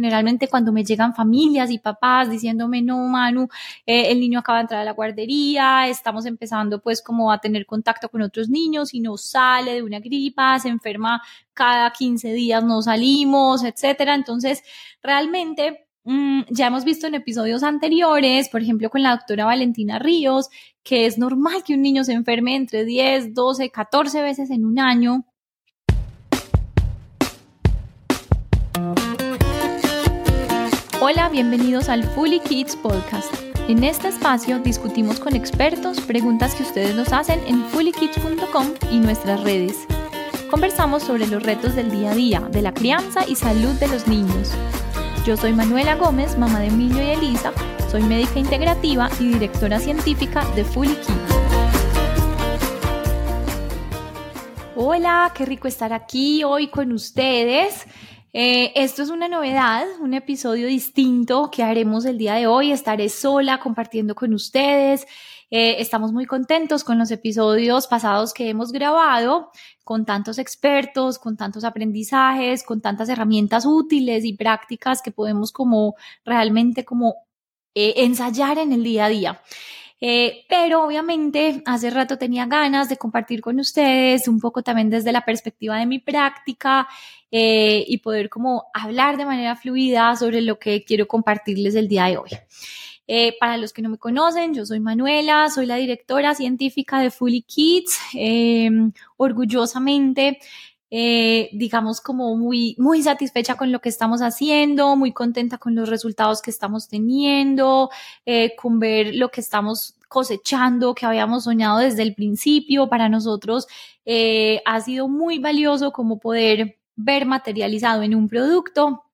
Generalmente cuando me llegan familias y papás diciéndome, no, Manu, eh, el niño acaba de entrar a la guardería, estamos empezando pues como a tener contacto con otros niños y no sale de una gripa, se enferma cada 15 días, no salimos, etcétera. Entonces, realmente mm, ya hemos visto en episodios anteriores, por ejemplo, con la doctora Valentina Ríos, que es normal que un niño se enferme entre 10, 12, 14 veces en un año Hola, bienvenidos al Fully Kids Podcast. En este espacio discutimos con expertos preguntas que ustedes nos hacen en fullykids.com y nuestras redes. Conversamos sobre los retos del día a día, de la crianza y salud de los niños. Yo soy Manuela Gómez, mamá de Emilio y Elisa, soy médica integrativa y directora científica de Fully Kids. Hola, qué rico estar aquí hoy con ustedes. Eh, esto es una novedad, un episodio distinto que haremos el día de hoy. Estaré sola compartiendo con ustedes. Eh, estamos muy contentos con los episodios pasados que hemos grabado, con tantos expertos, con tantos aprendizajes, con tantas herramientas útiles y prácticas que podemos como realmente como eh, ensayar en el día a día. Eh, pero obviamente hace rato tenía ganas de compartir con ustedes un poco también desde la perspectiva de mi práctica eh, y poder como hablar de manera fluida sobre lo que quiero compartirles el día de hoy. Eh, para los que no me conocen, yo soy Manuela, soy la directora científica de Fully Kids. orgullosamente eh, digamos, como muy, muy satisfecha con lo que estamos haciendo, muy contenta con los resultados que estamos teniendo, eh, con ver lo que estamos cosechando, que habíamos soñado desde el principio. Para nosotros eh, ha sido muy valioso como poder ver materializado en un producto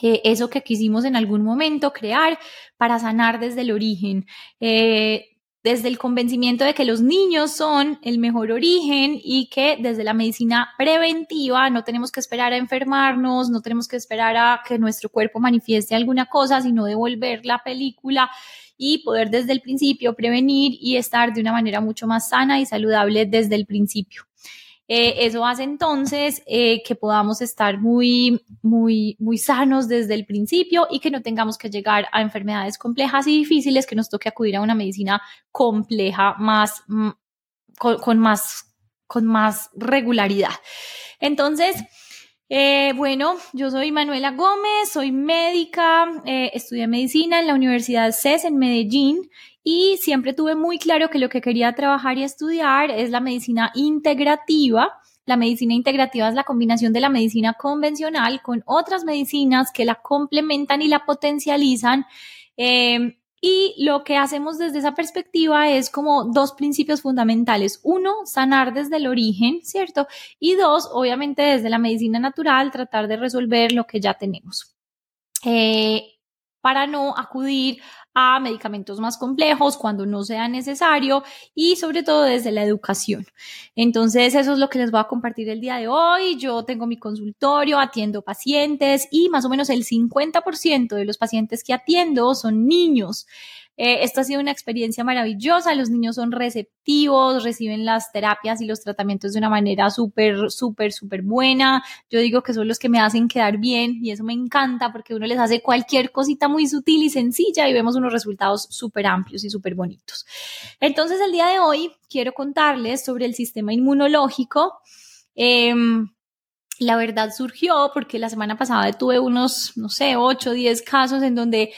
eso que quisimos en algún momento crear para sanar desde el origen. Eh, desde el convencimiento de que los niños son el mejor origen y que desde la medicina preventiva no tenemos que esperar a enfermarnos, no tenemos que esperar a que nuestro cuerpo manifieste alguna cosa, sino devolver la película y poder desde el principio prevenir y estar de una manera mucho más sana y saludable desde el principio. Eh, eso hace entonces eh, que podamos estar muy, muy, muy sanos desde el principio y que no tengamos que llegar a enfermedades complejas y difíciles, que nos toque acudir a una medicina compleja más, mm, con, más, con más regularidad. Entonces, eh, bueno, yo soy Manuela Gómez, soy médica, estudié medicina en la Universidad CES en Medellín y siempre tuve muy claro que lo que quería trabajar y estudiar es la medicina integrativa. La medicina integrativa es la combinación de la medicina convencional con otras medicinas que la complementan y la potencializan. Eh, y lo que hacemos desde esa perspectiva es como dos principios fundamentales. Uno, sanar desde el origen, ¿cierto? Y dos, obviamente desde la medicina natural, tratar de resolver lo que ya tenemos. Eh, para no acudir a medicamentos más complejos cuando no sea necesario y sobre todo desde la educación. Entonces, eso es lo que les voy a compartir el día de hoy. Yo tengo mi consultorio, atiendo pacientes y más o menos el 50% de los pacientes que atiendo son niños. Eh, esto ha sido una experiencia maravillosa, los niños son receptivos, reciben las terapias y los tratamientos de una manera súper, súper, súper buena. Yo digo que son los que me hacen quedar bien y eso me encanta porque uno les hace cualquier cosita muy sutil y sencilla y vemos unos resultados súper amplios y súper bonitos. Entonces, el día de hoy quiero contarles sobre el sistema inmunológico. Em, la verdad surgió porque la semana pasada tuve unos, no sé, 8 o 10 casos en donde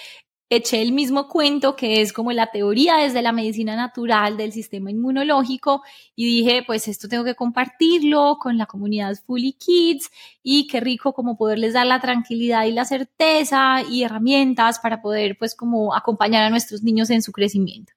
eché el mismo cuento que es como la teoría desde la medicina natural del sistema inmunológico y dije, pues esto tengo que compartirlo con la comunidad Fully Kids y qué rico como poderles dar la tranquilidad y la certeza y herramientas para poder pues como acompañar a nuestros niños en su crecimiento.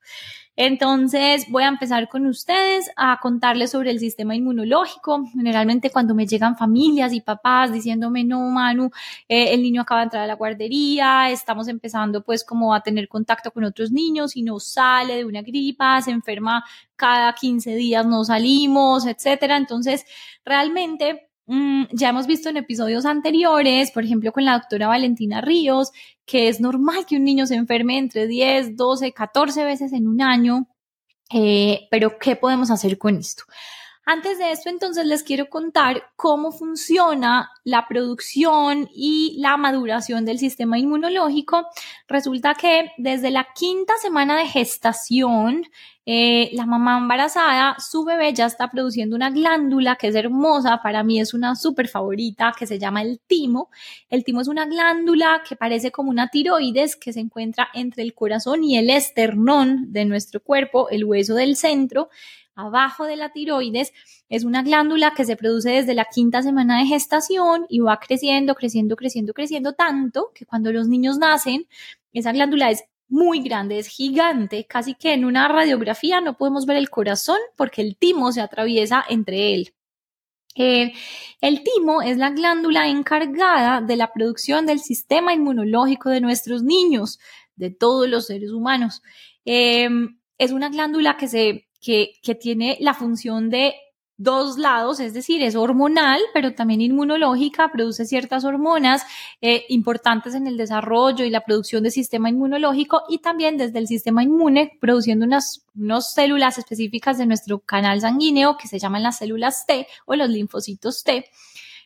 Entonces voy a empezar con ustedes a contarles sobre el sistema inmunológico. Generalmente cuando me llegan familias y papás diciéndome, no, Manu, eh, el niño acaba de entrar a la guardería, estamos empezando pues como a tener contacto con otros niños y no sale de una gripa, se enferma cada 15 días, no salimos, etcétera. Entonces, realmente Mm, ya hemos visto en episodios anteriores, por ejemplo, con la doctora Valentina Ríos, que es normal que un niño se enferme entre 10, 12, 14 veces en un año, eh, pero ¿qué podemos hacer con esto? Antes de esto, entonces, les quiero contar cómo funciona la producción y la maduración del sistema inmunológico. Resulta que desde la quinta semana de gestación, eh, la mamá embarazada, su bebé ya está produciendo una glándula que es hermosa, para mí es una súper favorita, que se llama el timo. El timo es una glándula que parece como una tiroides que se encuentra entre el corazón y el esternón de nuestro cuerpo, el hueso del centro abajo de la tiroides, es una glándula que se produce desde la quinta semana de gestación y va creciendo, creciendo, creciendo, creciendo tanto que cuando los niños nacen, esa glándula es muy grande, es gigante, casi que en una radiografía no podemos ver el corazón porque el timo se atraviesa entre él. Eh, el timo es la glándula encargada de la producción del sistema inmunológico de nuestros niños, de todos los seres humanos. Eh, es una glándula que se que, tiene la función de dos lados, es decir, es hormonal, pero también inmunológica, produce ciertas hormonas eh, importantes en el desarrollo y la producción del sistema inmunológico y también desde el sistema inmune produciendo unas, células específicas de nuestro canal sanguíneo que se llaman las células T o los linfocitos T.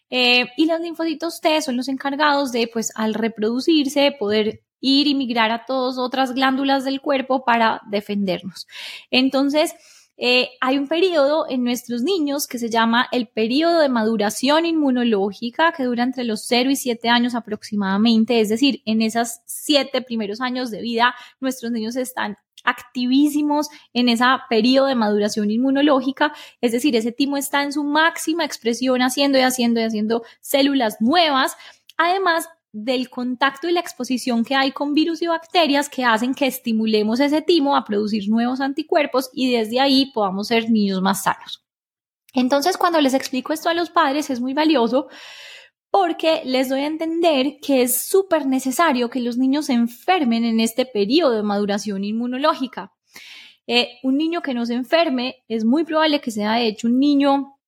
Eh, y los linfocitos T son los encargados de, pues, al reproducirse, poder ir y migrar a todas otras glándulas del cuerpo para defendernos. Entonces, eh, hay un periodo en nuestros niños que se llama el periodo de maduración inmunológica que dura entre los 0 y 7 años aproximadamente, es decir, en esos 7 primeros años de vida nuestros niños están activísimos en ese periodo de maduración inmunológica, es decir, ese timo está en su máxima expresión haciendo y haciendo y haciendo células nuevas. Además, del contacto y la exposición que hay con virus y bacterias que hacen que estimulemos ese timo a producir nuevos anticuerpos y desde ahí podamos ser niños más sanos. Entonces, cuando les explico esto a los padres es muy valioso porque les doy a entender que es súper necesario que los niños se enfermen en este periodo de maduración inmunológica. Eh, un niño que no se enferme es muy probable que sea de hecho un niño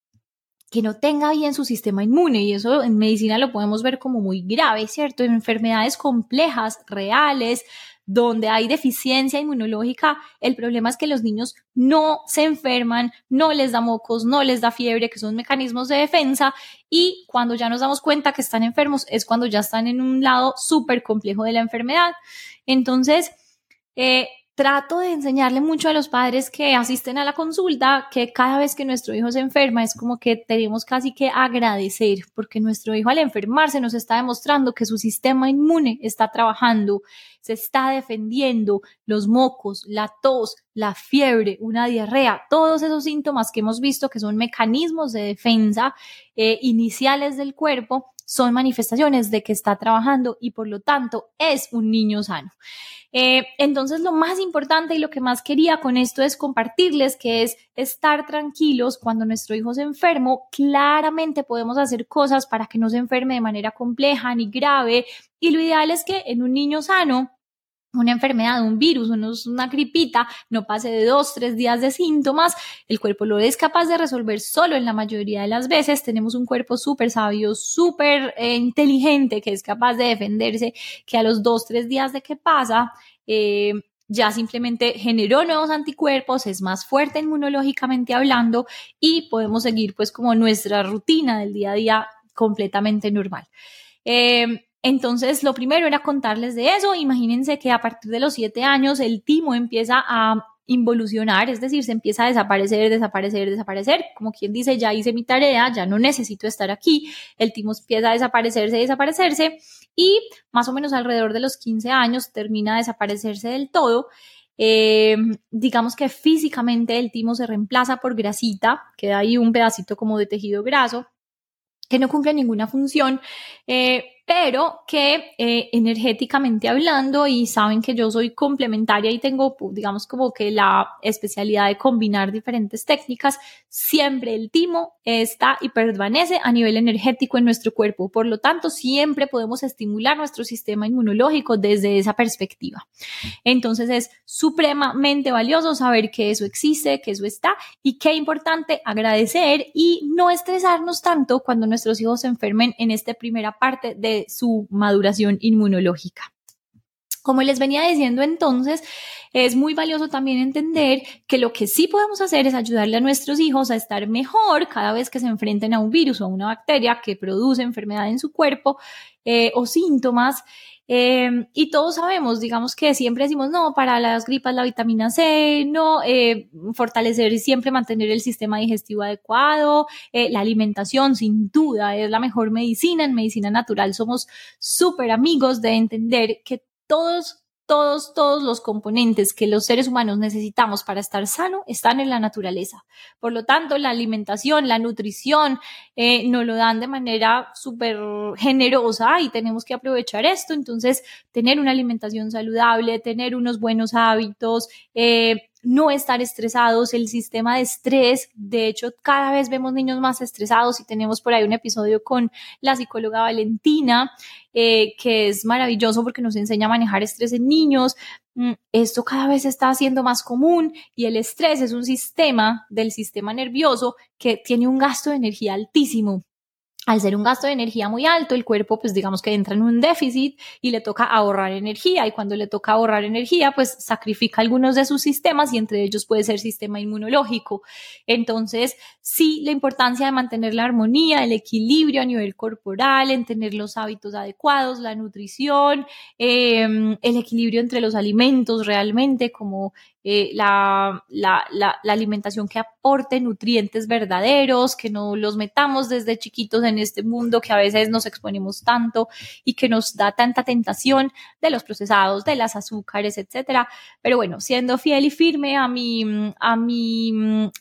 que no tenga bien su sistema inmune y eso en medicina lo podemos ver como muy grave, ¿cierto? En enfermedades complejas, reales, donde hay deficiencia inmunológica, el problema es que los niños no se enferman, no les da mocos, no les da fiebre, que son mecanismos de defensa, y cuando ya nos damos cuenta que están enfermos es cuando ya están en un lado súper complejo de la enfermedad. Entonces, eh, trato de enseñarle mucho a los padres que asisten a la consulta que cada vez que nuestro hijo se enferma es como que tenemos casi que agradecer porque nuestro hijo al enfermarse nos está demostrando que su sistema inmune está trabajando, se está defendiendo, los mocos, la tos, la fiebre, una diarrea, todos esos síntomas que hemos visto que son mecanismos de defensa eh, iniciales del cuerpo son manifestaciones de que está trabajando y por lo tanto es un niño sano. Eh, entonces, lo más importante y lo que más quería con esto es compartirles que es estar tranquilos cuando nuestro hijo se enfermo. Claramente podemos hacer cosas para que no se enferme de manera compleja ni grave. Y lo ideal es que en un niño sano una enfermedad, un virus, una gripita, no pase de dos, tres días de síntomas, el cuerpo lo es capaz de resolver solo en la mayoría de las veces. Tenemos un cuerpo súper sabio, súper eh, inteligente, que es capaz de defenderse, que a los dos, tres días de que pasa, eh, ya simplemente generó nuevos anticuerpos, es más fuerte inmunológicamente hablando y podemos seguir pues como nuestra rutina del día a día completamente normal. Eh, entonces, lo primero era contarles de eso. Imagínense que a partir de los siete años el timo empieza a involucionar, es decir, se empieza a desaparecer, desaparecer, desaparecer, como quien dice, ya hice mi tarea, ya no necesito estar aquí, el timo empieza a desaparecerse, desaparecerse y más o menos alrededor de los 15 años termina a desaparecerse del todo. Eh, digamos que físicamente el timo se reemplaza por grasita, queda ahí un pedacito como de tejido graso que no cumple ninguna función. Eh, pero que eh, energéticamente hablando, y saben que yo soy complementaria y tengo, digamos, como que la especialidad de combinar diferentes técnicas, siempre el timo está y permanece a nivel energético en nuestro cuerpo. Por lo tanto, siempre podemos estimular nuestro sistema inmunológico desde esa perspectiva. Entonces es supremamente valioso saber que eso existe, que eso está y qué importante agradecer y no estresarnos tanto cuando nuestros hijos se enfermen en esta primera parte su maduración inmunológica. Como les venía diciendo entonces, es muy valioso también entender que lo que sí podemos hacer es ayudarle a nuestros hijos a estar mejor cada vez que se enfrenten a un virus o a una bacteria que produce enfermedad en su cuerpo eh, o síntomas. Eh, y todos sabemos, digamos que siempre decimos, no, para las gripas la vitamina C, no, eh, fortalecer y siempre mantener el sistema digestivo adecuado, la alimentación sin duda es la mejor medicina, en medicina natural somos súper amigos de entender que todos, todos, todos los componentes que los seres humanos necesitamos para estar sano están en la naturaleza. Por lo tanto, la alimentación, la nutrición, eh, nos lo dan de manera súper generosa y tenemos que aprovechar esto. Entonces, tener una alimentación saludable, tener unos buenos hábitos, eh, no estar estresados, el sistema de estrés, de hecho cada vez vemos niños más estresados y tenemos por ahí un episodio con la psicóloga Valentina, eh, que es maravilloso porque nos enseña a manejar estrés en niños. Mm, esto cada vez está siendo más común y el estrés es un sistema del sistema nervioso que tiene un gasto de energía altísimo al ser un gasto de energía muy alto, el cuerpo, pues digamos que entra en un déficit y le toca ahorrar energía. Y cuando le toca ahorrar energía, pues sacrifica algunos de sus sistemas y entre ellos puede ser sistema inmunológico. Entonces, sí, la importancia de mantener la armonía, el equilibrio a nivel corporal, en tener los hábitos adecuados, la nutrición, em, el equilibrio entre los alimentos realmente, como eh, la, alimentación que aporte nutrientes verdaderos, que no los metamos desde chiquitos en este mundo que a veces nos exponemos tanto y que nos da tanta tentación de los procesados, de las azúcares, etcétera. Pero bueno, siendo fiel y firme a mi, a mi,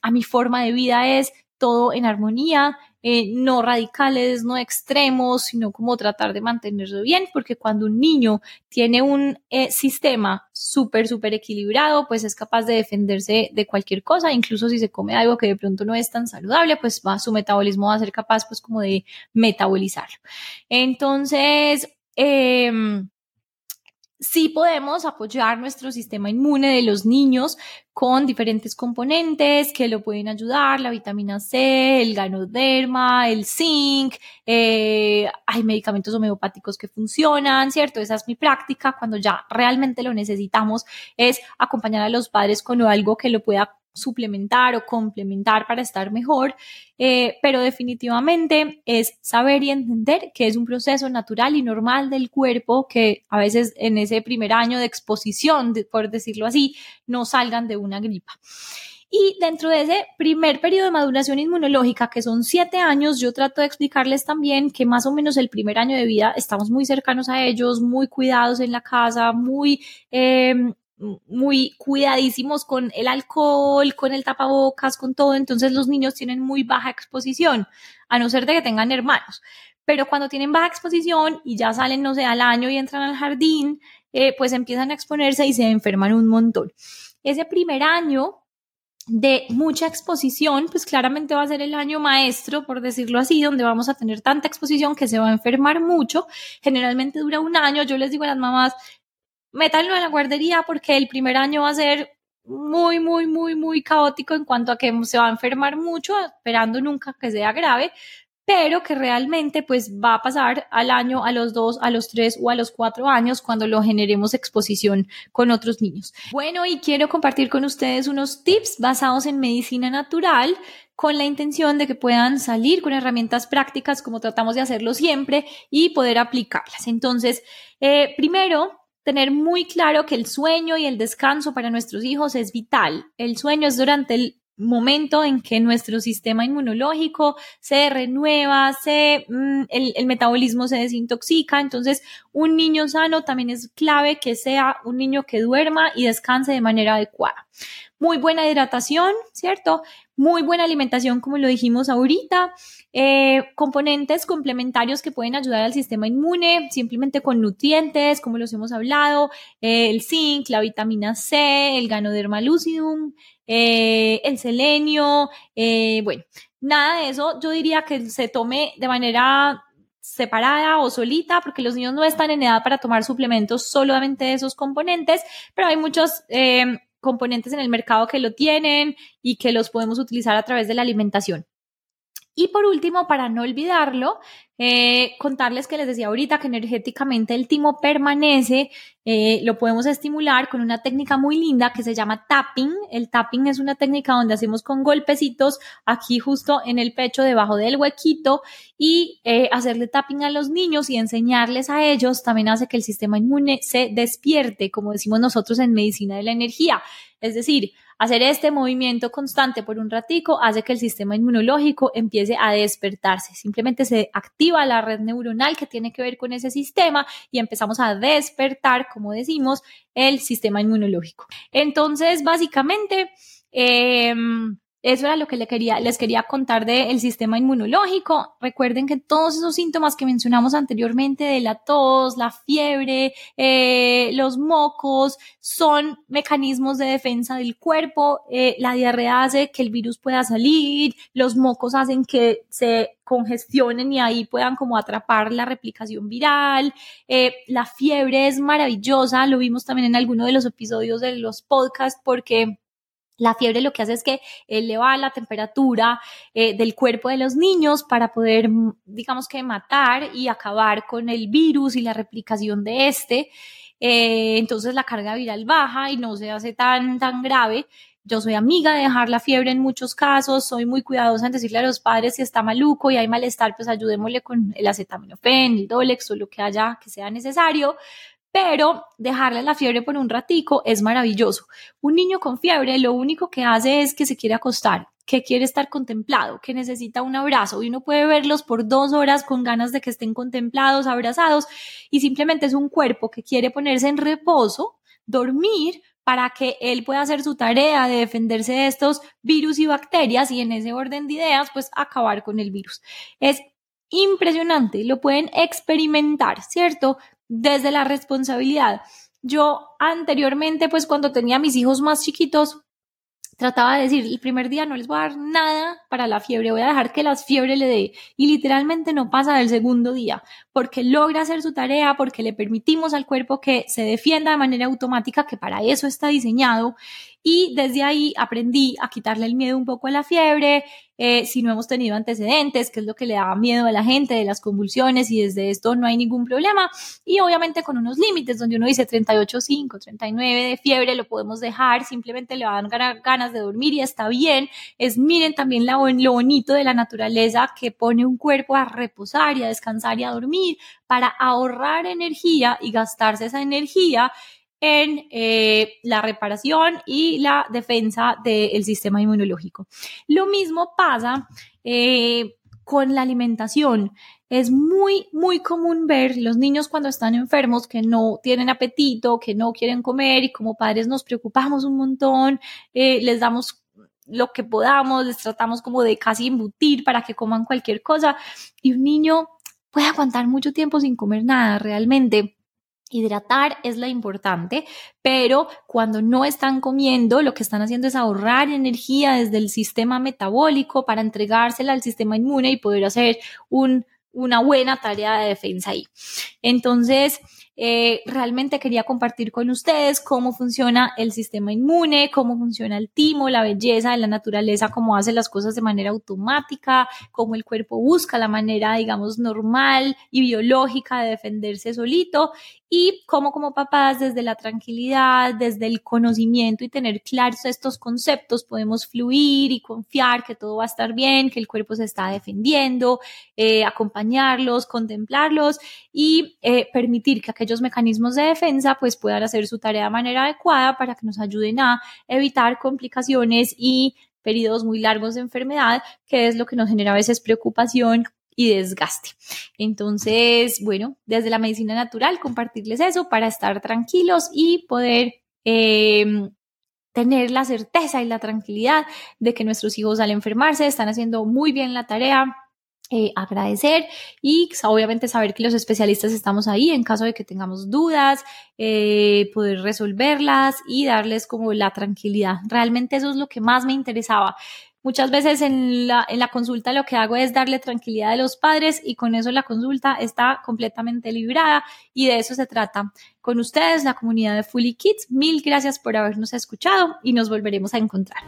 a mi forma de vida es todo en armonía, eh, no radicales, no extremos, sino como tratar de mantenerlo bien, porque cuando un niño tiene un eh, sistema súper, súper equilibrado, pues es capaz de defenderse de cualquier cosa, incluso si se come algo que de pronto no es tan saludable, pues va, su metabolismo va a ser capaz pues como de metabolizarlo. Entonces, eh, sí podemos apoyar nuestro sistema inmune de los niños con diferentes componentes que lo pueden ayudar, la vitamina C, el ganoderma, el zinc, eh, hay medicamentos homeopáticos que funcionan, ¿cierto? Esa es mi práctica cuando ya realmente lo necesitamos, es acompañar a los padres con algo que lo pueda suplementar o complementar para estar mejor, eh, pero definitivamente es saber y entender que es un proceso natural y normal del cuerpo que a veces en ese primer año de exposición, por decirlo así, no salgan de una gripa. Y dentro de ese primer periodo de maduración inmunológica, que son siete años, yo trato de explicarles también que más o menos el primer año de vida estamos muy cercanos a ellos, muy cuidados en la casa, muy eh, muy cuidadísimos con el alcohol, con el tapabocas, con todo, entonces los niños tienen muy baja exposición, a no ser de que tengan hermanos. Pero cuando tienen baja exposición y ya salen, no sé, al año y entran al jardín, eh, pues empiezan a exponerse y se enferman un montón. Ese primer año de mucha exposición, pues claramente va a ser el año maestro, por decirlo así, donde vamos a tener tanta exposición que se va a enfermar mucho. Generalmente dura un año. Yo les digo a las mamás, métanlo en la guardería porque el primer año va a ser muy, muy, muy, muy caótico en cuanto a que se va a enfermar mucho, esperando nunca que sea grave, pero que realmente pues va a pasar al año, a los dos, a los tres o a los cuatro años cuando lo generemos exposición con otros niños. Bueno, y quiero compartir con ustedes unos tips basados en medicina natural con la intención de que puedan salir con herramientas prácticas como tratamos de hacerlo siempre y poder aplicarlas. Entonces, eh, primero, tener muy claro que el sueño y el descanso para nuestros hijos es vital. El sueño es durante el momento en que nuestro sistema inmunológico se renueva, se, mm, el, metabolismo se desintoxica. Entonces, un niño sano también es clave que sea un niño que duerma y descanse de manera adecuada. Muy buena hidratación, ¿cierto? Muy buena alimentación, como lo dijimos ahorita. Eh, componentes complementarios que pueden ayudar al sistema inmune, simplemente con nutrientes, como los hemos hablado, eh, el zinc, la vitamina C, el ganoderma lucidum, eh, el selenio, bueno, nada de eso yo diría que se tome de manera separada o solita, porque los niños no están en edad para tomar suplementos solamente de esos componentes, pero hay muchos componentes en el mercado que lo tienen y que los podemos utilizar a través de la alimentación. Y por último, para no olvidarlo, eh, contarles que les decía ahorita que energéticamente el timo permanece, eh, lo podemos estimular con una técnica muy linda que se llama tapping. El tapping es una técnica donde hacemos con golpecitos aquí justo en el pecho, debajo del huequito, y eh, hacerle tapping a los niños y enseñarles a ellos también hace que el sistema inmune se despierte, como decimos nosotros en medicina de la energía. Es decir, Hacer este movimiento constante por un ratico hace que el sistema inmunológico empiece a despertarse. Simplemente se activa la red neuronal que tiene que ver con ese sistema y empezamos a despertar, como decimos, el sistema inmunológico. Entonces, básicamente, eh, eso era lo que les quería, les quería contar del sistema inmunológico. Recuerden que todos esos síntomas que mencionamos anteriormente de la tos, la fiebre, eh, los mocos, son mecanismos de defensa del cuerpo. Eh, la diarrea hace que el virus pueda salir, los mocos hacen que se congestionen y ahí puedan como atrapar la replicación viral. Eh, la fiebre es maravillosa, lo vimos también en alguno de los episodios de los podcasts porque la fiebre lo que hace es que eleva la temperatura eh, del cuerpo de los niños para poder, mm, digamos que, matar y acabar con el virus y la replicación de este. Eh, entonces la carga viral baja y no se hace tan, tan grave. Yo soy amiga de dejar la fiebre en muchos casos, soy muy cuidadosa en decirle a los padres si está maluco y hay malestar, pues ayudémosle con el acetaminofén, el Dolex o lo que haya que sea necesario, pero dejarle la fiebre por un ratico es maravilloso. Un niño con fiebre lo único que hace es que se quiere acostar, que quiere estar contemplado, que necesita un abrazo y uno puede verlos por dos horas con ganas de que estén contemplados, abrazados y simplemente es un cuerpo que quiere ponerse en reposo, dormir para que él pueda hacer su tarea de defenderse de estos virus y bacterias y en ese orden de ideas pues acabar con el virus. Es impresionante, lo pueden experimentar, ¿cierto? Desde la responsabilidad. Yo anteriormente, pues cuando tenía mis hijos más chiquitos, trataba de decir, el primer día no les voy a dar nada para la fiebre, voy a dejar que las fiebre le dé. Y literalmente no pasa del segundo día, porque logra hacer su tarea, porque le permitimos al cuerpo que se defienda de manera automática, que para eso está diseñado. Y desde ahí aprendí a quitarle el miedo un poco a la fiebre, eh, si no hemos tenido antecedentes, que es lo que le da miedo a la gente de las convulsiones y desde esto no hay ningún problema. Y obviamente con unos límites donde uno dice 38,5, 39 de fiebre, lo podemos dejar, simplemente le van ganas de dormir y está bien. Es miren también lo bonito de la naturaleza que pone un cuerpo a reposar y a descansar y a dormir para ahorrar energía y gastarse esa energía en eh, la reparación y la defensa del sistema inmunológico. Lo mismo pasa eh, con la alimentación. Es muy, muy común ver los niños cuando están enfermos que no tienen apetito, que no quieren comer y como padres nos preocupamos un montón, eh, les damos lo que podamos, les tratamos como de casi embutir para que coman cualquier cosa y un niño puede aguantar mucho tiempo sin comer nada realmente. Hidratar es la importante, pero cuando no están comiendo, lo que están haciendo es ahorrar energía desde el sistema metabólico para entregársela al sistema inmune y poder hacer un, una buena tarea de defensa ahí. Entonces, eh, realmente quería compartir con ustedes cómo funciona el sistema inmune, cómo funciona el timo, la belleza de la naturaleza, cómo hace las cosas de manera automática, cómo el cuerpo busca la manera, digamos, normal y biológica de defenderse solito y cómo como papás desde la tranquilidad, desde el conocimiento y tener claros estos conceptos podemos fluir y confiar que todo va a estar bien, que el cuerpo se está defendiendo, eh, acompañarlos, contemplarlos y eh, permitir que aquellos mecanismos de defensa pues puedan hacer su tarea de manera adecuada para que nos ayuden a evitar complicaciones y periodos muy largos de enfermedad, que es lo que nos genera a veces preocupación y desgaste. Entonces, bueno, desde la medicina natural, compartirles eso para estar tranquilos y poder em, tener la certeza y la tranquilidad de que nuestros hijos al enfermarse están haciendo muy bien la tarea, eh, agradecer y obviamente saber que los especialistas estamos ahí en caso de que tengamos dudas, eh, poder resolverlas y darles como la tranquilidad. Realmente eso es lo que más me interesaba. Muchas veces en la, en la consulta lo que hago es darle tranquilidad a los padres y con eso la consulta está completamente librada y de eso se trata. Con ustedes, la comunidad de Fully Kids, mil gracias por habernos escuchado y nos volveremos a encontrar.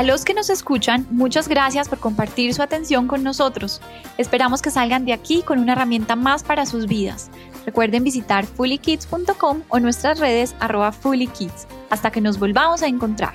A los que nos escuchan, muchas gracias por compartir su atención con nosotros. Esperamos que salgan de aquí con una herramienta más para sus vidas. Recuerden visitar fullykids.com o nuestras redes arroba fullykids. Hasta que nos volvamos a encontrar.